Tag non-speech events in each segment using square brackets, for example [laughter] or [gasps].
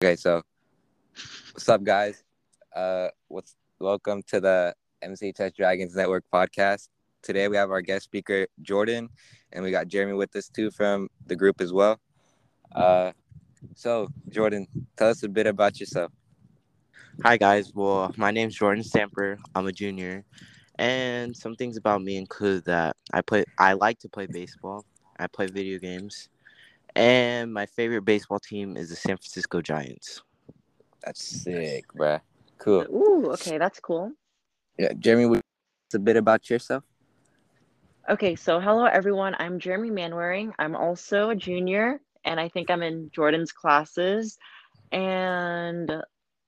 Okay, so what's up, guys? Uh, what's welcome to the MC MCHS Dragons Network podcast. Today we have our guest speaker Jordan, and we got Jeremy with us too from the group as well. Uh, so Jordan, tell us a bit about yourself. Hi guys. Well, my name's Jordan Stamper. I'm a junior, and some things about me include that I play. I like to play baseball. I play video games, and my favorite baseball team is the San Francisco Giants. That's sick, bruh. Cool. Ooh, okay, that's cool. Yeah, Jeremy, would a bit about yourself. Okay, so hello everyone. I'm Jeremy Manwaring. I'm also a junior, and I think I'm in Jordan's classes. And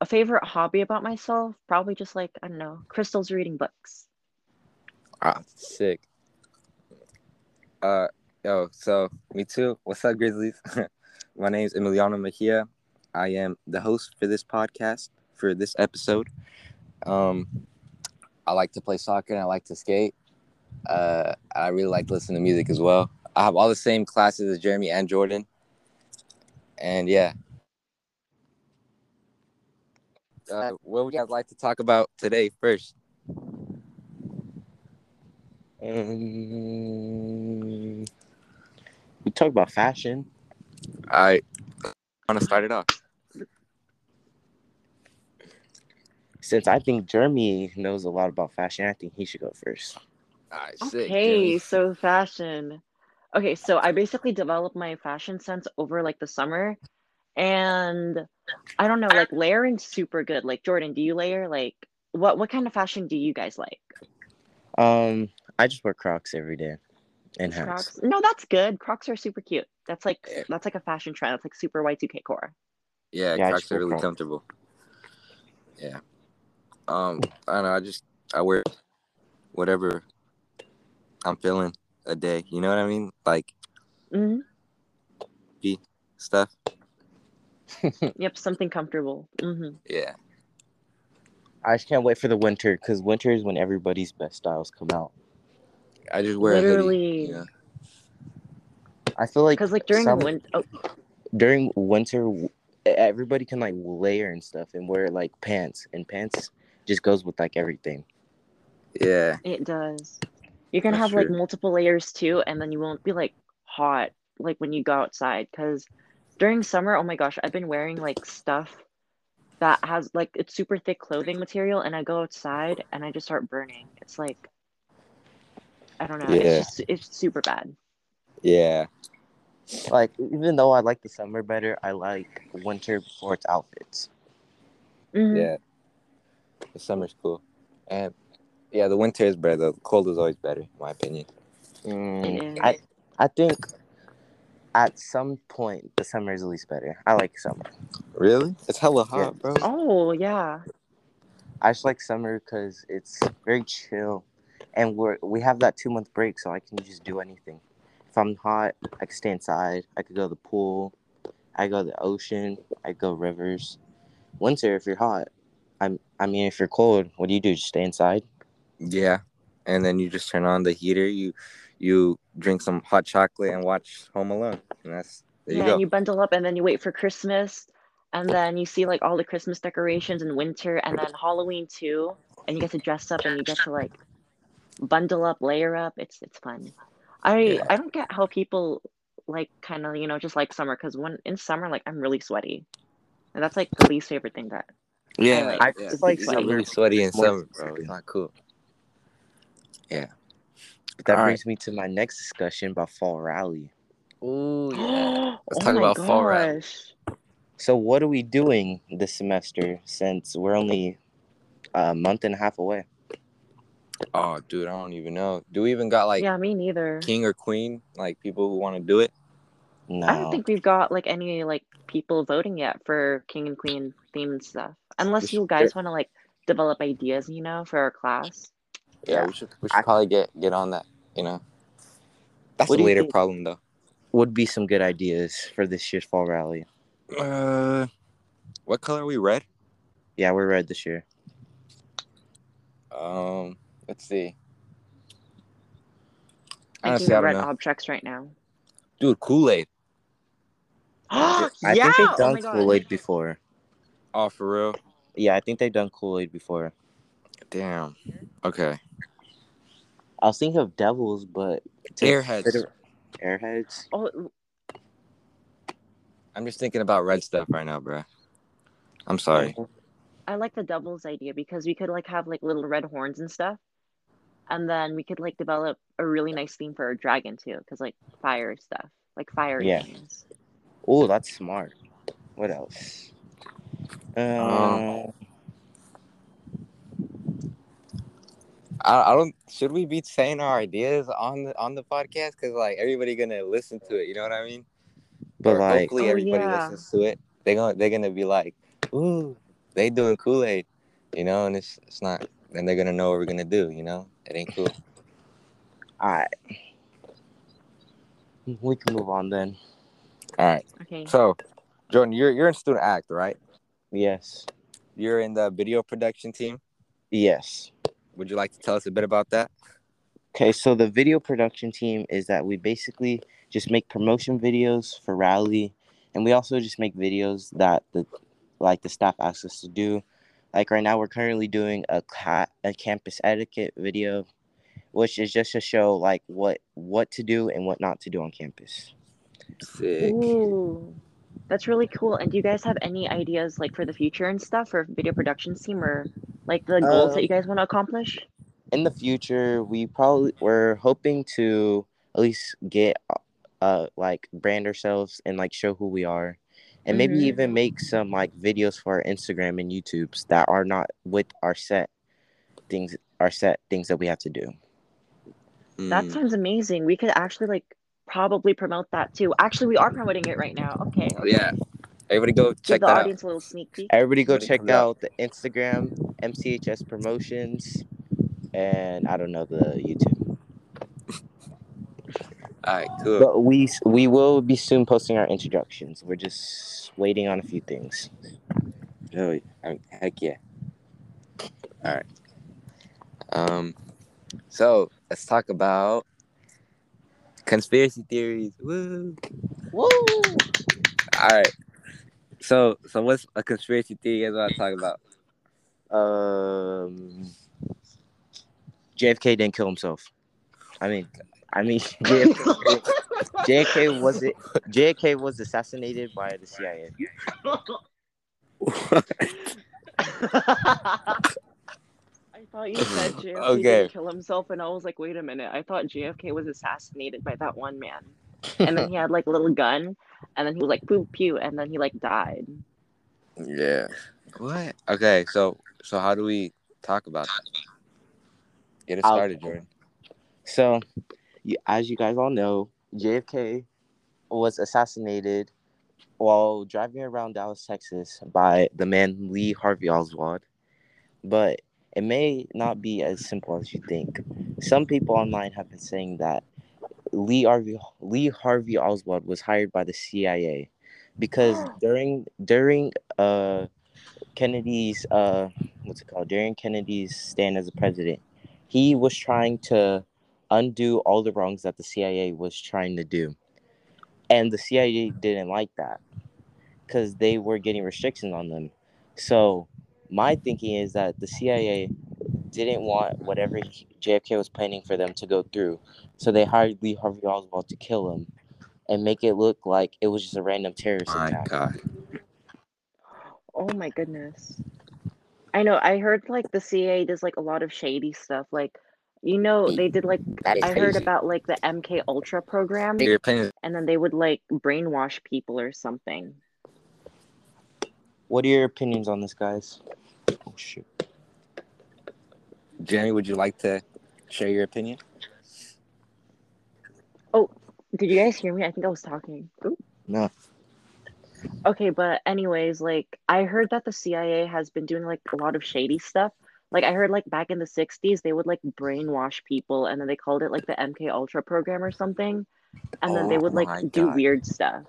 a favorite hobby about myself, probably just like I don't know, crystals reading books. Ah, sick. Uh, yo, so me too. What's up, Grizzlies? [laughs] My name is Emiliano Mejia. I am the host for this podcast for this episode. Um, I like to play soccer and I like to skate. Uh, I really like to listen to music as well. I have all the same classes as Jeremy and Jordan. And yeah. Uh, what would you guys like to talk about today first? Um, we talk about fashion. I want to start it off. Since I think Jeremy knows a lot about fashion, I think he should go first. All right, sick. Okay, Jeremy. so fashion. Okay, so I basically developed my fashion sense over like the summer. And I don't know, like layering's super good. Like Jordan, do you layer? Like what what kind of fashion do you guys like? Um, I just wear Crocs every day and hats. Crocs? No, that's good. Crocs are super cute. That's like Yeah. that's like a fashion trend. That's like super Y2K core. Yeah, Yeah, Crocs are really Crocs. comfortable. Yeah. Um, I don't know. I just I wear whatever I'm feeling a day. You know what I mean? Like mm-hmm. stuff. [laughs] Yep, something comfortable. Mm-hmm. Yeah. I just can't wait for the winter because winter is when everybody's best styles come out. I just wear a hoodie. Literally, You know? I feel like because like during summer- winter, oh, during winter, everybody can like layer and stuff and wear like pants, and pants just goes with like everything. Yeah. it does. You can That's have like multiple layers too, and then you won't be like hot like when you go outside. Because during summer, oh my gosh, I've been wearing like stuff that has like it's super thick clothing material, and I go outside and I just start burning. It's like I don't know. Yeah. It's just it's super bad. Yeah. Like even though I like the summer better, I like winter for its outfits. Mhm. Yeah. The summer's cool. And yeah, the winter is better. The cold is always better, in my opinion. Mm, I I think at some point the summer is at least better. I like summer. Really? It's hella hot, bro. Oh yeah. I just like summer because it's very chill, and we're we have that two month break, so I can just do anything. If I'm hot, I can stay inside. I could go to the pool. I go to the ocean. I go rivers. Winter, if you're hot, I'm. I mean, if you're cold, what do you do? Just stay inside. Yeah. And then you just turn on the heater, you you drink some hot chocolate and watch Home Alone. And that's there yeah, you go. and you bundle up and then you wait for Christmas and then you see like all the Christmas decorations in winter and then Halloween too. And you get to dress up and you get to like bundle up, layer up. It's it's fun. I Yeah. I don't get how people like kind of, you know, just like summer because when in summer like I'm really sweaty. And that's like the least favorite thing that Yeah, like- I yeah. just like You get summer. really sweaty in summer, bro. It's not cool. Yeah, but that All right. brings me to my next discussion about fall rally. Ooh, [gasps] oh Let's talk my about fall rally. So, what are we doing this semester since we're only a month and a half away? Oh, dude, I don't even know. Do we even got like yeah, me neither. king or queen? Like people who want to do it? No. I don't think we've got like any like people voting yet for king and queen themed stuff. Unless you guys want to like develop ideas, you know, for our class. Yeah, Yeah. we should we should I- probably get get on that. You know, that's What a do you later problem though. would be some good ideas for this year's fall rally. Uh, what color are we? Red. Yeah, we're red this year. Um, let's see. Honestly, I of don't red know. objects right now. Dude, Kool Aid. [gasps] I yeah! think they've oh done my god. Kool Aid before. Oh, for real? Yeah, I think they've done Kool Aid before. Damn. Okay. I was thinking of Devils, but Airheads. consider- Airheads. Oh, I'm just thinking about red stuff right now, bro. I'm sorry. I like the devil's idea because we could like have like little red horns and stuff, and then we could like develop a really nice theme for our dragon too, because like fire stuff, like fire Yeah. things. Oh, that's smart. What else? Uh, Um, I, I don't. Should we be saying our ideas on the on the podcast? Cause like everybody gonna listen to it. You know what I mean? but Or like, hopefully Oh, everybody yeah. listens to it. They gonna they're gonna be like, ooh, they doing Kool Aid, you know, and it's it's not. Then they're gonna know what we're gonna do. You know, it ain't cool. all right, we can move on then. All right. Okay. So, Jordan, you're you're in student act, right? Yes, You're in the video production team. yes. Would you like to tell us a bit about that? Okay, so the video production team is that we basically just make promotion videos for Rally, and we also just make videos that the like the staff asks us to do. Like right now, we're currently doing a ca- a campus etiquette video, which is just to show like what what to do and what not to do on campus. Sick. Ooh, that's really cool. And do you guys have any ideas like for the future and stuff for video production team or like the goals Uh, that you guys want to accomplish? in the future we probably we're hoping to at least get uh like brand ourselves and like show who we are and maybe Mhm. even make some like videos for our instagram and youtube's that are not with our set things our set things that we have to do That Mm. sounds amazing. We could actually like probably promote that too. Actually, we are promoting it right now. Okay. Oh, yeah. Everybody go Give check the that out. audience a little sneak peek. everybody go When it check out. out the instagram mchs promotions and i don't know the youtube All right, cool. but we we will be soon posting our introductions we're just waiting on a few things Oh, um, heck yeah. All right. Um, so let's talk about conspiracy theories. Woo! Woo! All right. So, so what's a conspiracy theory you guys want to talk about? Um, JFK didn't kill himself. I mean, I mean, [laughs] JFK, [laughs] JFK was it? JFK was assassinated by the CIA. I thought you said JFK Okay. didn't kill himself, and I was like, wait a minute. I thought JFK was assassinated by that one man, and then he had like a little gun, and then he was like pew pew, and then he like died. yeah. What? Okay. So, so how do we talk about that? Get it I'll- started, Jordan. So, you, as you guys all know, JFK was assassinated while driving around Dallas, Texas, by the man Lee Harvey Oswald. But it may not be as simple as you think. Some people online have been saying that Lee Harvey Lee Harvey Oswald was hired by the CIA because [gasps] during during uh Kennedy's uh what's it called during Kennedy's stand as a president, he was trying to undo all the wrongs that the CIA was trying to do. And the CIA didn't like that because they were getting restrictions on them. So, my thinking is that the CIA didn't want whatever JFK was planning for them to go through. So, they hired Lee Harvey Oswald to kill him and make it look like it was just a random terrorist My attack. God. Oh my goodness. I know. I heard like the CIA does like a lot of shady stuff. Like, you know, they did like That is I heard crazy. about like the MK Ultra program, Your and then they would like brainwash people or something. What are your opinions on this, guys? Oh, shoot. Jeremy, would you like to share your opinion? Oh, did you guys hear me? I think I was talking. Oop. No. Okay, but anyways, like I heard that the CIA has been doing like a lot of shady stuff. Like I heard like back in the 60s they would like brainwash people and then they called it like the MK Ultra program or something. And then they Oh would my like do weird stuff.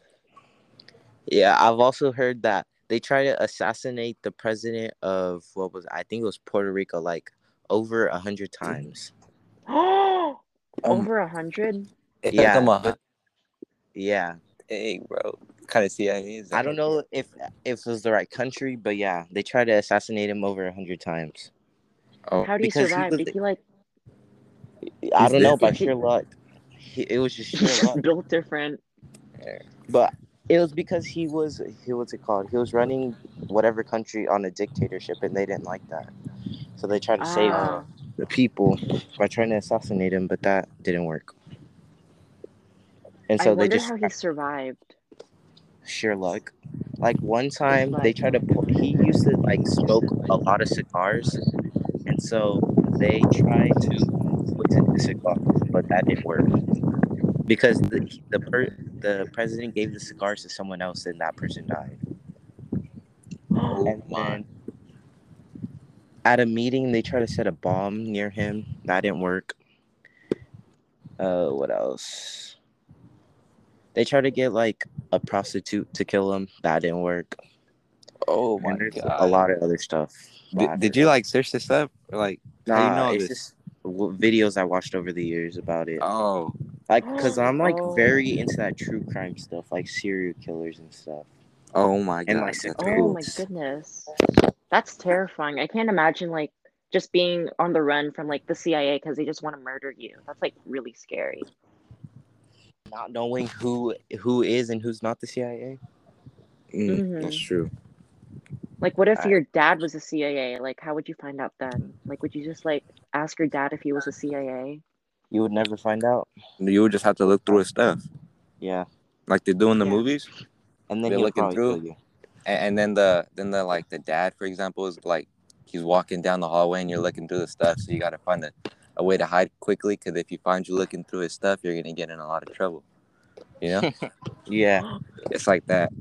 Yeah, I've also heard that they try to assassinate the president of what was I think it was Puerto Rico like over a hundred times. Oh, [gasps] over a hundred. If Yeah, but- Yeah, Dang, bro. kind of CIA is that? I don't know if if it was the right country, but yeah, they tried to assassinate him over a hundred times. Oh, How do you survive? Did he like I don't know by sheer luck. He, it was just sheer [laughs] luck, built different? but it was because he was he what's it called? He was running whatever country on a dictatorship, and they didn't like that, so they tried to save Ah. the people by trying to assassinate him, but that didn't work. And I so they wonder just how he survived. sheer luck. Like one time they tried to he used to like smoke a lot of cigars, and so they tried to poison the cigar, but that didn't work because the the per, the president gave the cigars to someone else, and that person died. Oh And my. then at a meeting, they tried to set a bomb near him. That didn't work. Uh, what else? They tried to get like a prostitute to kill him. That didn't work. Oh my god. a lot of other stuff. Did, did you like search this up? Or, like, how you Nah, know it's this? just videos I watched over the years about it. Oh, Like, cause I'm like Oh. [gasps] very into that true crime stuff, like serial killers and stuff. oh my god. And, like, that's six Oh cool. my goodness. That's terrifying. I can't imagine like just being on the run from like the CIA because they just want to murder you. That's like really scary. Not knowing who who is and who's not the CIA. Mm, That's Mhm. true. Like what if I- your dad was a CIA? Like how would you find out then? Like would you just like ask your dad if he was a CIA? You would never find out. You would just have to look through his stuff, Yeah, like they do in the Yeah. movies. and then They're looking through? kill you. And, and then the then the like the dad, for example, is like he's walking down the hallway and you're looking through the stuff, so you got to find a, a way to hide quickly. Because if you find you looking through his stuff, you're gonna get in a lot of trouble. You know, [laughs] Yeah, it's like that.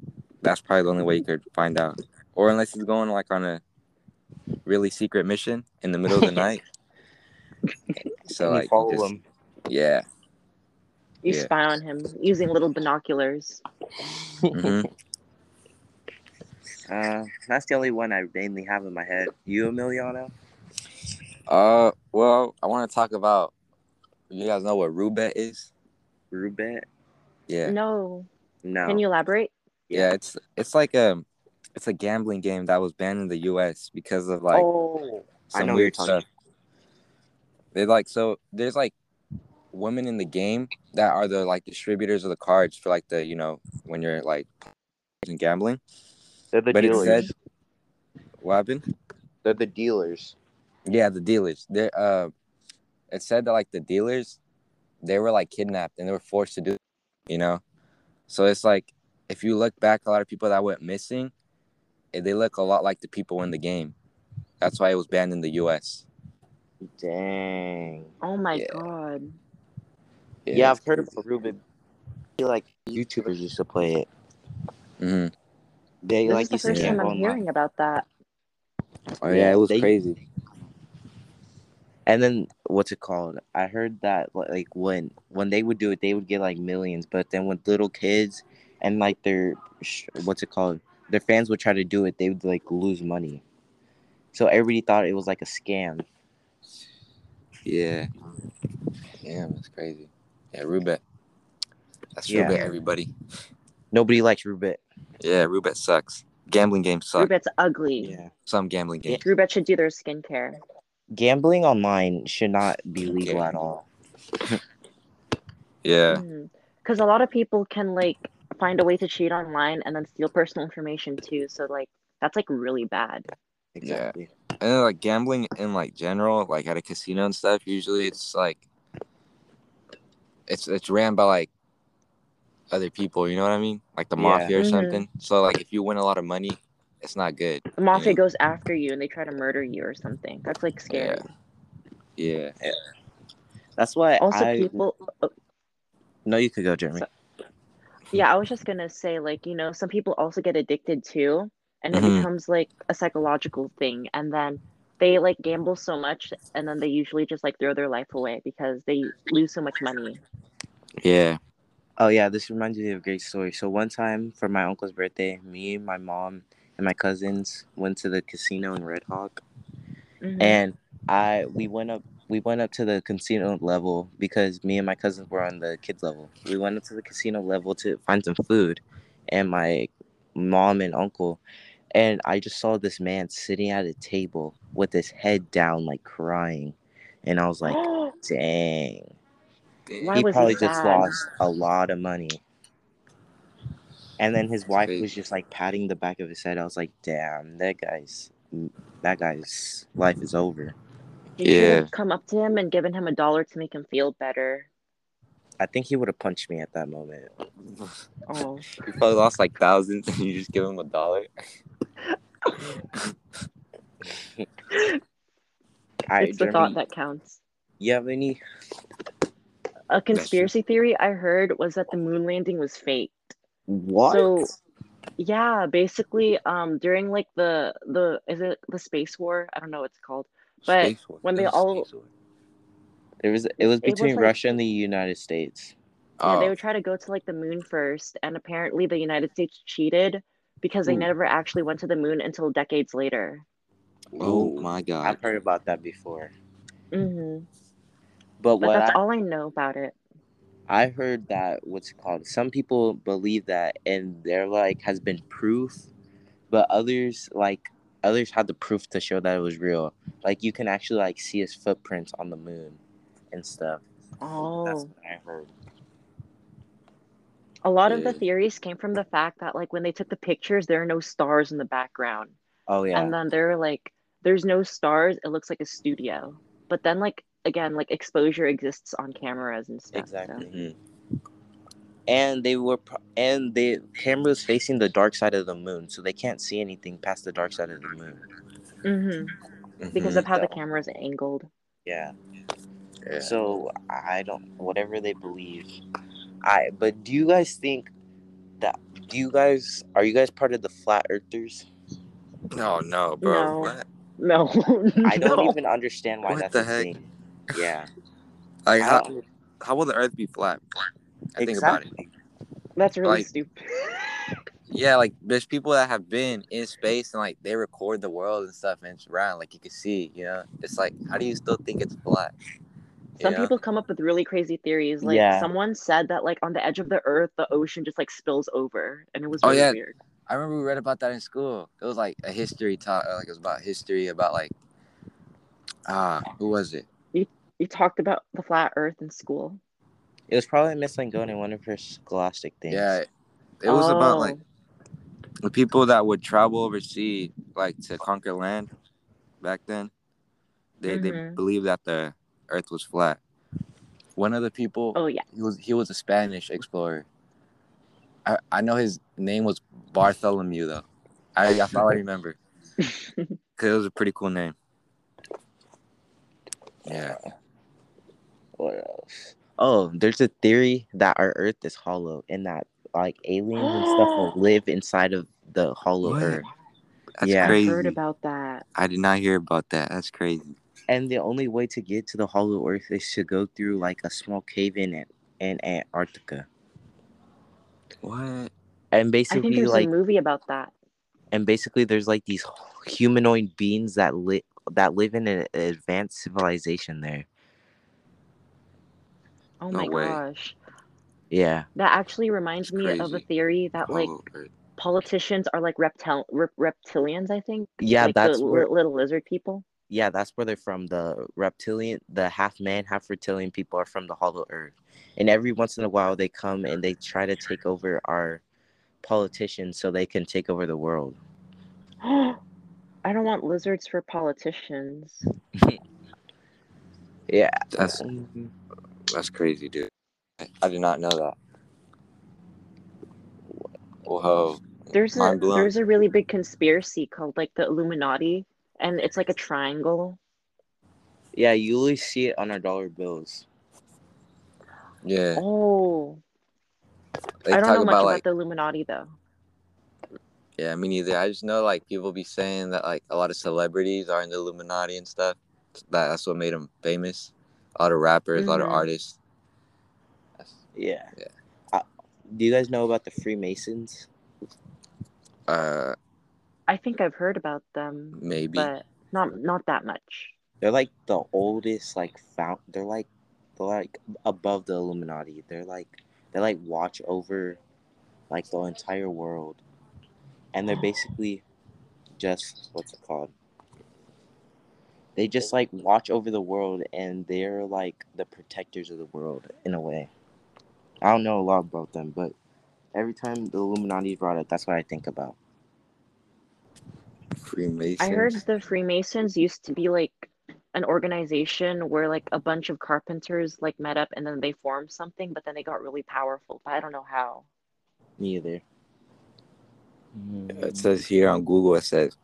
That's probably the only way you could find out, or unless he's going like on a really secret mission in the middle of the [laughs] night. So and like, follow just- him. yeah. You Yeah. spy on him using little binoculars. hmm [laughs] Uh, that's the only one I mainly have in my head. You, Emiliano? Uh, well, I want to talk about. You guys know what roulette is? Roobet? Yeah. No. No. Can you elaborate? Yeah, it's it's like a it's a gambling game that was banned in the U.S. because of like oh, I some know what you're weird talking. stuff. They like so there's like women in the game that are the like distributors of the cards for like the you know when you're like in gambling. They're the But it dealers. said what happened? They're the dealers. Yeah, the dealers. They uh, it said that like the dealers, they were like kidnapped and they were forced to do, you know, so it's like if you look back, a lot of people that went missing, they look a lot like the people in the game. That's why it was banned in the U.S. Dang. Oh my Yeah. god. Yeah, I've heard of Rubik. I like YouTubers used to play it. Mm-hmm. They This like is the used to first time I'm online. hearing about that. Oh yeah, Yeah, it was they- crazy. And then what's it called? I heard that like when when they would do it, they would get like millions. But then with little kids and like their sh- what's it called? Their fans would try to do it. They would like lose money. So everybody thought it was like a scam. Yeah. Damn, that's crazy. Yeah, Roobet. That's Yeah. Roobet, everybody. Nobody likes Roobet. Yeah, Roobet sucks. Gambling games suck. Roobet's ugly. Yeah. Some gambling games. Roobet should do their skincare. Gambling online should not be legal Okay. at all. [laughs] Yeah. Because Mm-hmm. a lot of people can like find a way to cheat online and then steal personal information too. So like that's like really bad. Exactly. and then, like gambling in like general, like at a casino and stuff, usually it's like it's it's ran by like other people, you know what I mean? Like the Yeah. mafia or Mhm. something. So like if you win a lot of money, it's not good. The mafia Yeah. goes after you and they try to murder you or something. That's like scary. Yeah. That's why Also, I people. oh, no. You could go, Jeremy. So- yeah, I was just gonna say like you know some people also get addicted too, and it Mhm. becomes like a psychological thing, and then they like gamble so much, and then they usually just like throw their life away because they lose so much money. Yeah. Oh yeah, this reminds me of a great story. So one time for my uncle's birthday, me, my mom, and my cousins went to the casino in Red Hawk, Mhm. and I we went up we went up to the casino level because me and my cousins were on the kids level. We went up to the casino level to find some food, and my mom and uncle, and I just saw this man sitting at a table with his head down, like crying, and I was like, [gasps] dang. Why he was he probably just lost a lot of money. And then his wife crazy. was just like patting the back of his head. I was like, damn, that guy's that guy's life is over. You should Yeah. have come up to him and given him a dollar to make him feel better. I think he would have punched me at that moment. Oh, [laughs] You probably lost like thousands and you just give him a dollar. [laughs] I, it's the Jeremy, thought that counts. you have any? A conspiracy theory I heard was that the moon landing was faked. What? So, yeah, basically, um, during like the the is it the space war? I don't know what it's called, but Space War. when they all- Space War. it was it was it was between like- Russia and the United States. yeah, they Oh, would try to go to like the moon first, and apparently the United States cheated because they Ooh. never actually went to the moon until decades later. oh Ooh, my god. I've heard about that before. hmm But But what that's I, all I know about it. I heard that what's it called? Some people believe that, and there like has been proof, but others like others had the proof to show that it was real. Like you can actually like see his footprints on the moon and stuff. That's Oh, what I heard. a lot of the theories came from the fact that like when they took the pictures, there are no stars in the background. Oh yeah. and then they're like there's no stars it looks like a studio but then like again like exposure exists on cameras and stuff so- Exactly. Mm-hmm. And they were and the camera was facing the dark side of the moon, so they can't see anything past the dark side of the moon. Mhm. because Mhm. of how the camera is angled Yeah. Yeah. So I don't whatever they believe. I but do you guys think that do you guys are you guys part of the flat earthers? No, no, bro. No. What? no [laughs] I don't [laughs] no. even understand why What that's the a heck? thing. Yeah. Like I how, how will the Earth be flat? I think about it. that's really like- stupid [laughs] Yeah, like there's people that have been in space and like they record the world and stuff and it's round, like you can see, you know. It's like how do you still think it's flat? Some know? people come up with really crazy theories like Yeah. someone said that like on the edge of the earth the ocean just like spills over and it was Oh, yeah. weird I remember we read about that in school. It was like a history talk, like it was about history about like ah, who was it? You you talked about the flat earth in school It was probably Miss Langone, one of her scholastic things. Yeah, it was about like Oh. the people that would travel overseas, like to conquer land back then. They they Mhm. believed that the Earth was flat. One of the people, oh yeah he was he was a Spanish explorer. I, I know his name was Bartholomew though. I that's all I remember. [laughs] Cause it was a pretty cool name. Yeah. What else? Oh, there's a theory that our Earth is hollow and that like aliens and stuff will [gasps] live inside of the hollow What? Earth. That's Yeah. i crazy. heard about that I did not hear about that. That's crazy. And the only way to get to the hollow Earth is to go through like a small cave in it in Antarctica. What? And i think basically there's like a movie about that and basically there's like these humanoid beings that live that live in an advanced civilization there. Oh No my way. gosh Yeah. That actually reminds That's me of a theory that like Hollow politicians are like reptil- rep- reptilians. I think. Yeah, like that's the where li- little lizard people. yeah, that's where they're from. The reptilian, the half man, half reptilian people are from the Hollow Earth, and every once in a while they come and they try to take over our politicians so they can take over the world. [gasps] I don't want lizards for politicians. [laughs] Yeah, That's mm-hmm. That's crazy, dude. I did not know that. Whoa. There's a there's a really big conspiracy called like the Illuminati, and it's like a triangle. yeah. You always see it on our dollar bills. Yeah. Oh, They I don't talk know much about about the Illuminati though. yeah, me neither. I just know like people be saying that like a lot of celebrities are in the Illuminati and stuff. That that's what made them famous. A lot of rappers, a lot of artists. That's- Yeah. Yeah. Uh, do you guys know about the Freemasons? Uh, I think I've heard about them, maybe. but not not that much. They're like the oldest, like found. They're like, they're like above the Illuminati. They're like, they like watch over, like the entire world, and they're basically just what's it called? They just like watch over the world, and they're like the protectors of the world in a way. I don't know a lot about them, but every time the Illuminati is brought up, that's what I think about. Freemasons. I heard the Freemasons used to be like an organization where like a bunch of carpenters like met up and then they formed something, but then they got really powerful. But I don't know how. Me either. It says here on Google, it says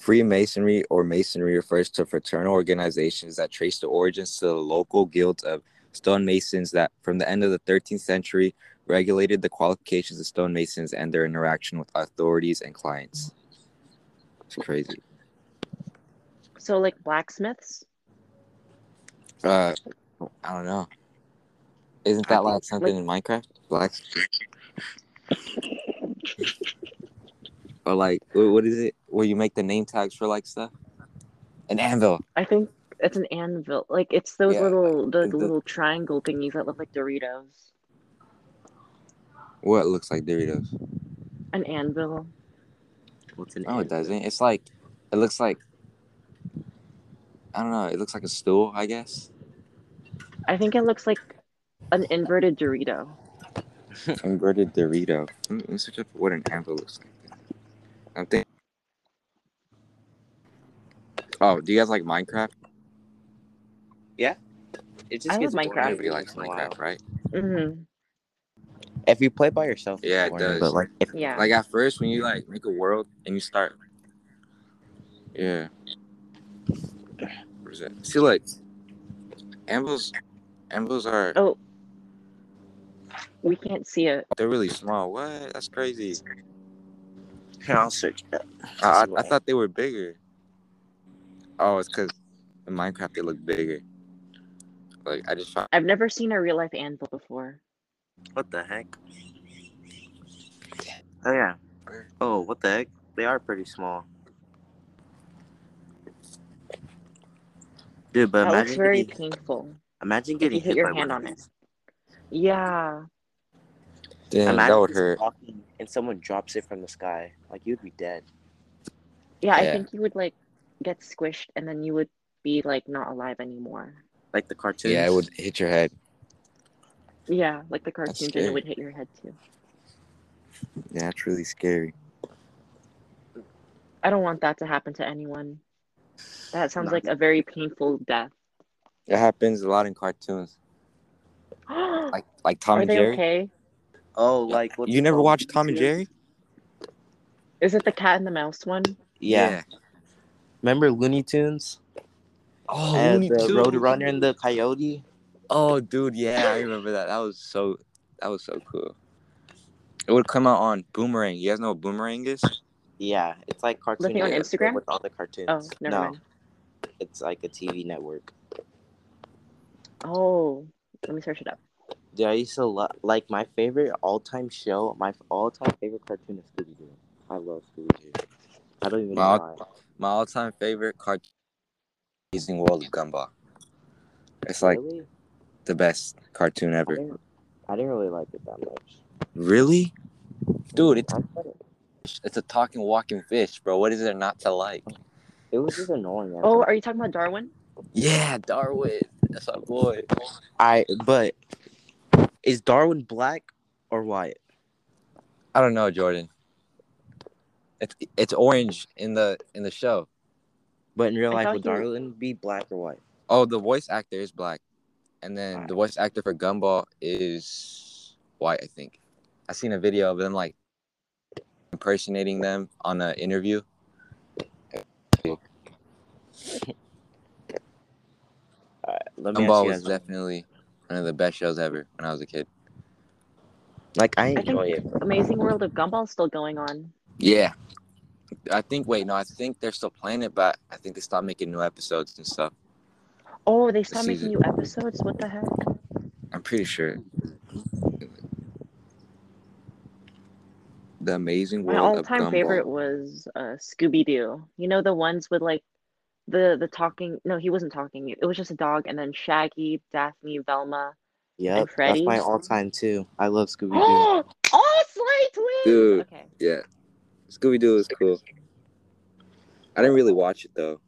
Freemasonry or Masonry refers to fraternal organizations that trace their origins to the local guilds of stonemasons that, from the end of the 13th century, regulated the qualifications of stonemasons and their interaction with authorities and clients. It's crazy. So like blacksmiths? Uh, I don't know. Isn't that like something in Minecraft? Black. Or like, what is it? Where you make the name tags for like stuff? An anvil. I think it's an anvil. Like it's those Yeah, little the, the- little triangle thingies that look like Doritos. What looks like Doritos? An anvil. What's an No, it doesn't. It's like, it looks like, I don't know. It looks like a stool, I guess. I think it looks like an inverted Dorito. [laughs] Inverted Dorito. Mm, let me, let me search up what an anvil looks like. I'm thinking. Oh, do you guys like Minecraft? Yeah. It just I gets love boring Minecraft. every Everybody likes once in a while. Minecraft, right? hmm If you play by yourself, Yeah, it boring, does. But like, if Yeah. Like at first, when you like make a world and you start, yeah. What is that? See, like anvils, anvils are oh. We can't see it. they're really small. What? That's crazy. Here, I'll search up. I, I, I thought they were bigger. Oh, it's because in Minecraft they look bigger. Like I just found. I've never seen a real life anvil before. What the heck? [laughs] Oh yeah. Oh, what the heck? They are pretty small. Dude, but that imagine very getting, painful. imagine if you getting hit hit your hand on it. Yeah. Damn, Imagine that would just hurt. walking and someone drops it from the sky. Like you'd be dead. Yeah, I think you would like get squished and then you would be like not alive anymore. Like the cartoon. Yeah, it would hit your head. Yeah, like the cartoon and it would hit your head too. Yeah, it's really scary. I don't want that to happen to anyone. That sounds No. like a very painful death. It happens a lot in cartoons, [gasps] like like Tom and they Jerry. okay? Oh, like what's You never watched Tom and Jerry? Is it the cat and the mouse one? Yeah. Remember Looney Tunes? Oh, and Looney the Tunes. Roadrunner and the Coyote. Oh, dude, yeah, I remember that. That was so. That was so cool. It would come out on Boomerang. You guys know what Boomerang is? Yeah, it's like cartoon. thing on Instagram? with all the cartoons. Oh, never no, mind. it's like a TV network. Oh, let me search it up. Dude, I used to love like my favorite all-time show. My all-time favorite cartoon is Scooby Doo. I love Scooby Doo. I don't even Wow. know why. My all-time favorite cartoon, is The Amazing World of Gumball. It's like really? the best cartoon I ever. didn't, I didn't really like it that much. Really, dude? It's I thought it, it's a talking, walking fish, bro. What is there not to like? it was just annoying. Oh, are you talking about Darwin? Yeah, Darwin. That's our boy. I but is Darwin black or white? I don't know, Jordan. It's it's orange in the in the show. But in real I life, thought would he was- Darwin be black or white? Oh, the voice actor is black, and then Alright. the voice actor for Gumball is white. I think. I seen a video of them like impersonating them on an interview. Alright, let me ask Gumball you was guys. definitely one of the best shows ever when I was a kid. Like I I enjoy think it. Amazing World of Gumball still going on. Yeah, I think. Wait, no, I think they're still playing it, but I think they stopped making new episodes and stuff. Oh, they stopped making new episodes? What the heck? I'm pretty sure. The Amazing World of Gumbo. My all-time Gumball. favorite was uh, Scooby Doo. You know the ones with like the the talking. No, he wasn't talking. It was just a dog, and then Shaggy, Daphne, Velma. yeah that's my all-time too. I love Scooby Doo. Oh, [gasps] Oh, Slay Twins. Dude. Okay. Yeah, Scooby Doo is cool. I didn't really watch it though.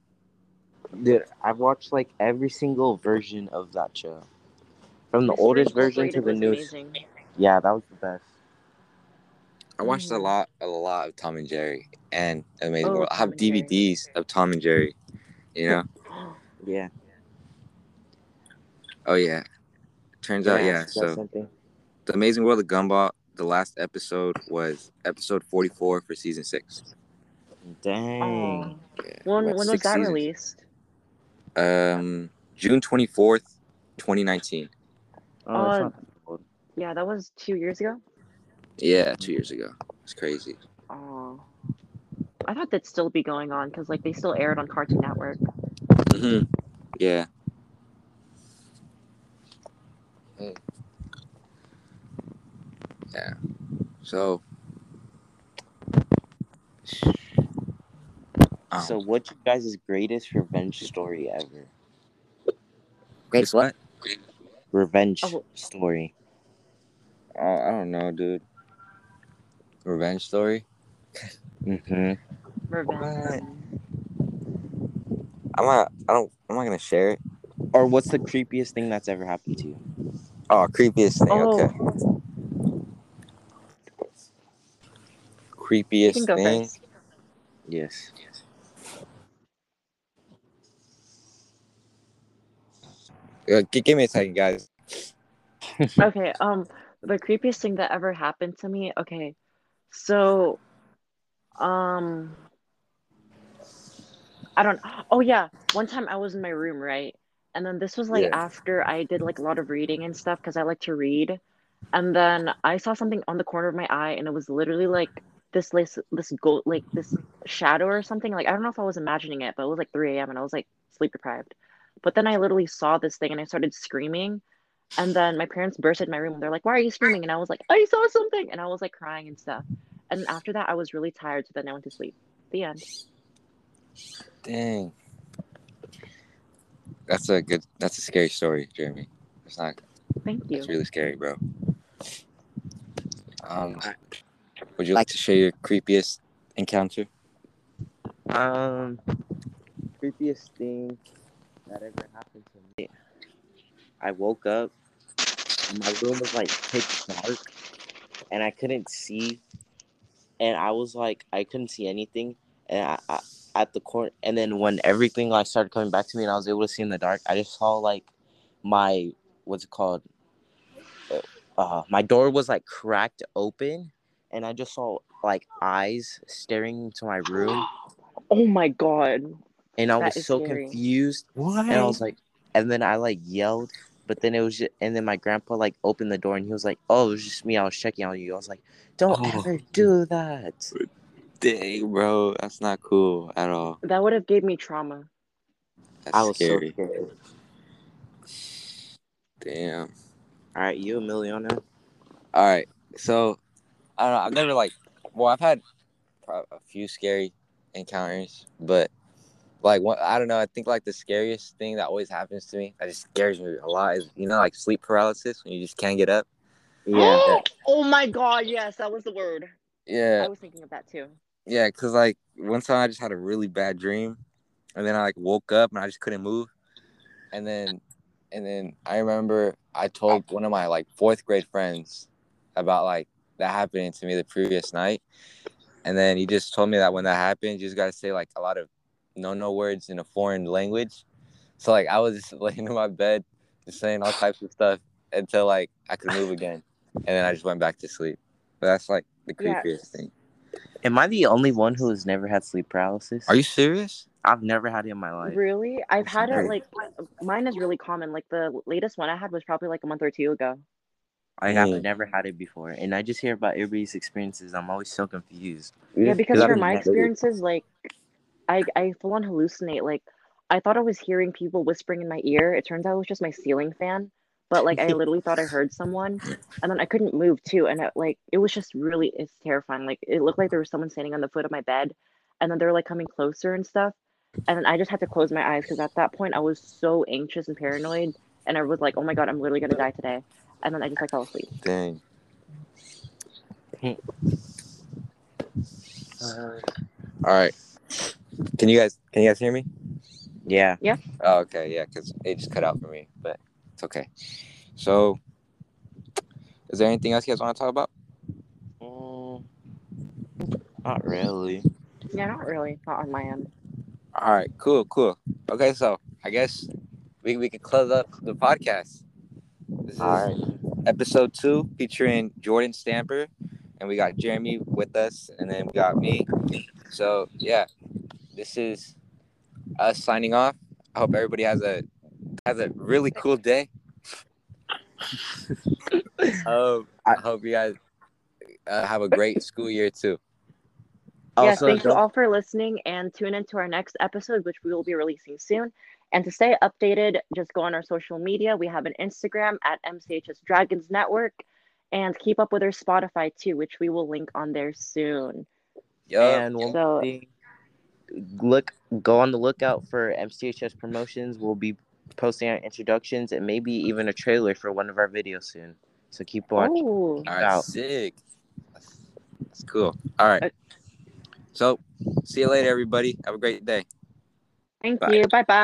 Dude, I've watched like every single version of that show. From the Mr. oldest version to the newest. amazing. Yeah, that was the best. I watched a Mhm. lot, a lot of Tom and Jerry and Amazing Oh, World. I have Tom and Jerry. DVDs of Tom and Jerry. You know? [gasps] Yeah. Oh yeah. Turns out, yeah. So something. the Amazing World of Gumball. The last episode was episode forty-four for season six. Dang. Oh. Yeah, When when was that seasons. released? Um, June twenty-fourth, twenty nineteen. Oh, Uh, not that old. Yeah, that was two years ago. Yeah, two years ago. It's crazy. Oh. I thought that'd still be going on because like they still aired on Cartoon Network. hmm Yeah. Mm. Yeah. So. Oh, So, what's your guys' greatest revenge story ever? Grace, what? Revenge Oh. story. Oh, I don't know, dude. Revenge story. [laughs] Mm-hmm. Revenge. I'm not. I don't. I'm not gonna share it. Or what's the creepiest thing that's ever happened to you? Oh, creepiest thing. Oh. Okay. You Creepiest thing. first. Yes. Uh, g- give me a second, guys. [laughs] okay um the creepiest thing that ever happened to me okay so um i don't oh yeah one time i was in my room right and then this was like Yeah. after i did like a lot of reading and stuff because i like to read and then i saw something on the corner of my eye and it was literally like this this this gold like this shadow or something like i don't know if i was imagining it but it was like 3 a.m and i was like sleep deprived but then i literally saw this thing and i started screaming and then my parents burst into my room and they're like, Why are you screaming? And I was like, I saw something. And I was like crying and stuff. And after that, I was really tired. So then I went to sleep. The end. Dang. That's a good. That's a scary story, Jeremy. It's not. Thank you. It's really scary, bro. Um, would you like to share your creepiest encounter? Um, creepiest thing that ever happened to me. I woke up and my room was like pitch dark and I couldn't see. And I was like, I couldn't see anything. And I, I at the corner, and then when everything like started coming back to me and I was able to see in the dark, I just saw like my what's it called? Uh, my door was like cracked open, and I just saw like eyes staring into my room [gasps] Oh my God. and I That was so scary. confused. What? And I was like, and then I like yelled, but then it was just, and then my grandpa like opened the door and he was like, "Oh, it was just me. I was checking on you." I was like, "Don't Oh. ever do that." Dang, bro, that's not cool at all. That would have gave me trauma. That's I was scary. so scared. Damn. All right, you, Emiliano. All right. So, I don't know. I've never like. Well, I've had a few scary encounters, but like one, I don't know. I think like the scariest thing that always happens to me that just scares me a lot is you know like sleep paralysis when you just can't get up. [gasps] Yeah. oh my God. Yes, that was the word. Yeah, I was thinking of that too. yeah. Cause like one time I just had a really bad dream, and then I like woke up and I just couldn't move, and then and then I remember I told one of my like fourth grade friends about like that happening to me the previous night, and then he just told me that when that happened, you just gotta say like a lot of no no words in a foreign language. So like I was just [laughs] laying in my bed, just saying all types of stuff until like I could move again, and then I just went back to sleep. But that's like the Yeah. creepiest thing. Am I the only one who has never had sleep paralysis? Are you serious? I've never had it in my life. Really? I've had it like mine is really common. Like the latest one I had was probably like a month or two ago. I have Mm. never had it before, and I just hear about everybody's experiences. I'm always so confused. Yeah, because for my experiences, like I I full on hallucinate. Like I thought I was hearing people whispering in my ear. It turns out it was just my ceiling fan. But like I [laughs] literally thought I heard someone, and then I couldn't move too. And it, like it was just really it's terrifying. Like it looked like there was someone standing on the foot of my bed, and then they were like coming closer and stuff. And then I just had to close my eyes because at that point I was so anxious and paranoid, and I was like, oh my god, I'm literally gonna die today. And then I just like fell asleep. Dang. Uh, All right. Can you guys can you guys hear me? yeah. Oh, okay, yeah, because it just cut out for me, but it's okay. So, is there anything else you guys want to talk about? Mm, not really. Yeah, not really. Not on my end. All right, cool, cool. Okay, so I guess we we can close up the podcast. This is All right. episode two featuring Jordan Stamper, and we got Jeremy with us, and then we got me. So yeah, this is us signing off. I hope everybody has a has a really cool day. [laughs] um, I hope you guys uh, have a great school year too. yes, Also, thank you all for listening and tune into our next episode, which we will be releasing soon. And to stay updated, just go on our social media. We have an Instagram at MCHS Dragons Network and keep up with our Spotify too, which we will link on there soon. Yup. And one So- thing, look, go on the lookout for MCHS promotions. We'll be posting our introductions and maybe even a trailer for one of our videos soon. So keep watching. All right, out. sick. That's, that's cool. All right. Uh, So, see you later, everybody. Have a great day. thank Bye. you. Bye bye.